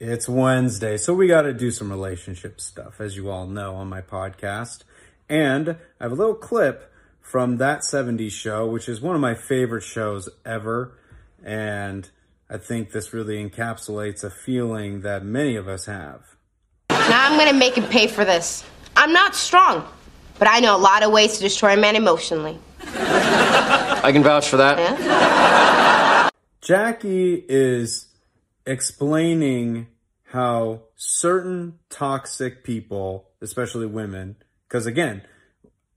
It's Wednesday, so we got to do some relationship stuff, as you all know on my podcast. And I have a little clip from That 70s Show, which is one of my favorite shows ever. And I think this really encapsulates a feeling that many of us have. Now I'm gonna make him pay for this. I'm not strong, but I know a lot of ways to destroy a man emotionally. I can vouch for that. Yeah? Jackie is explaining how certain toxic people, especially women, because again,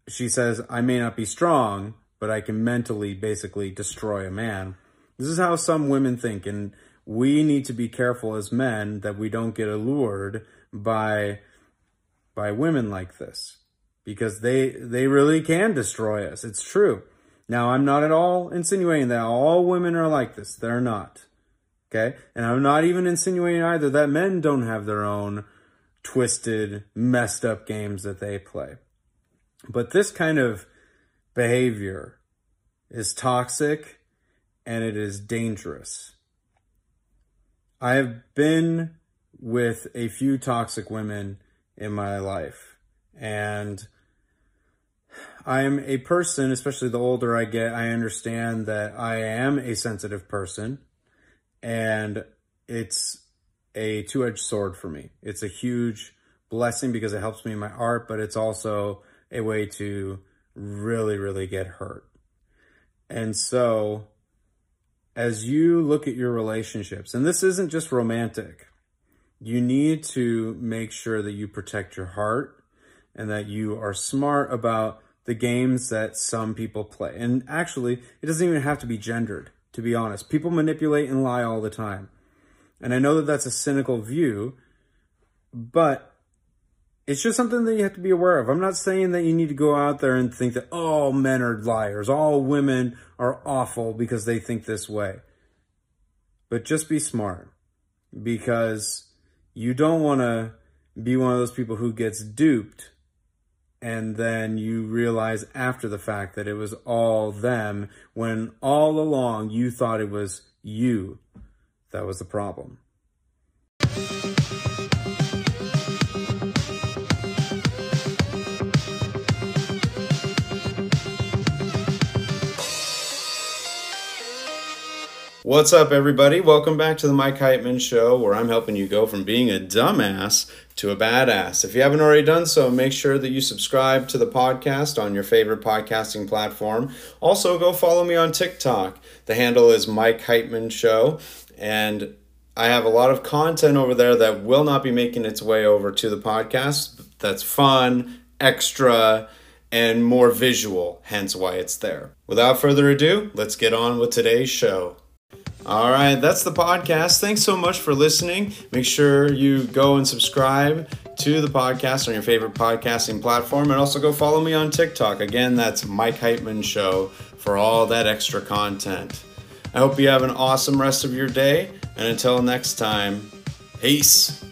she says, I may not be strong, but I can mentally basically destroy a man. This is how some women think, and we need to be careful as men that we don't get allured by by women like this because they they really can destroy us. It's true. Now, I'm not at all insinuating that all women are like this. They're not. Okay? And I'm not even insinuating either that men don't have their own twisted, messed up games that they play. But this kind of behavior is toxic and it is dangerous. I have been with a few toxic women in my life and I am a person, especially the older I get, I understand that I am a sensitive person and it's a two-edged sword for me. It's a huge blessing because it helps me in my art, but it's also a way to really, really get hurt. And so as you look at your relationships, and this isn't just romantic, you need to make sure that you protect your heart and that you are smart about the games that some people play. And actually, it doesn't even have to be gendered to be honest. People manipulate and lie all the time. And I know that that's a cynical view, but it's just something that you have to be aware of. I'm not saying that you need to go out there and think that all men are liars, all women are awful because they think this way. But just be smart because you don't want to be one of those people who gets duped and then you realize after the fact that it was all them when all along you thought it was you that was the problem. What's up, everybody? Welcome back to the Mike Heitman Show, where I'm helping you go from being a dumbass to a badass. If you haven't already done so, make sure that you subscribe to the podcast on your favorite podcasting platform. Also, go follow me on TikTok. The handle is Mike Heitman Show, and I have a lot of content over there that will not be making its way over to the podcast. That's fun, extra, and more visual, hence why it's there. Without further ado, let's get on with today's show. All right, that's the podcast. Thanks so much for listening. Make sure you go and subscribe to the podcast on your favorite podcasting platform and also go follow me on TikTok. Again, that's Mike Heitman Show for all that extra content. I hope you have an awesome rest of your day, and until next time, peace.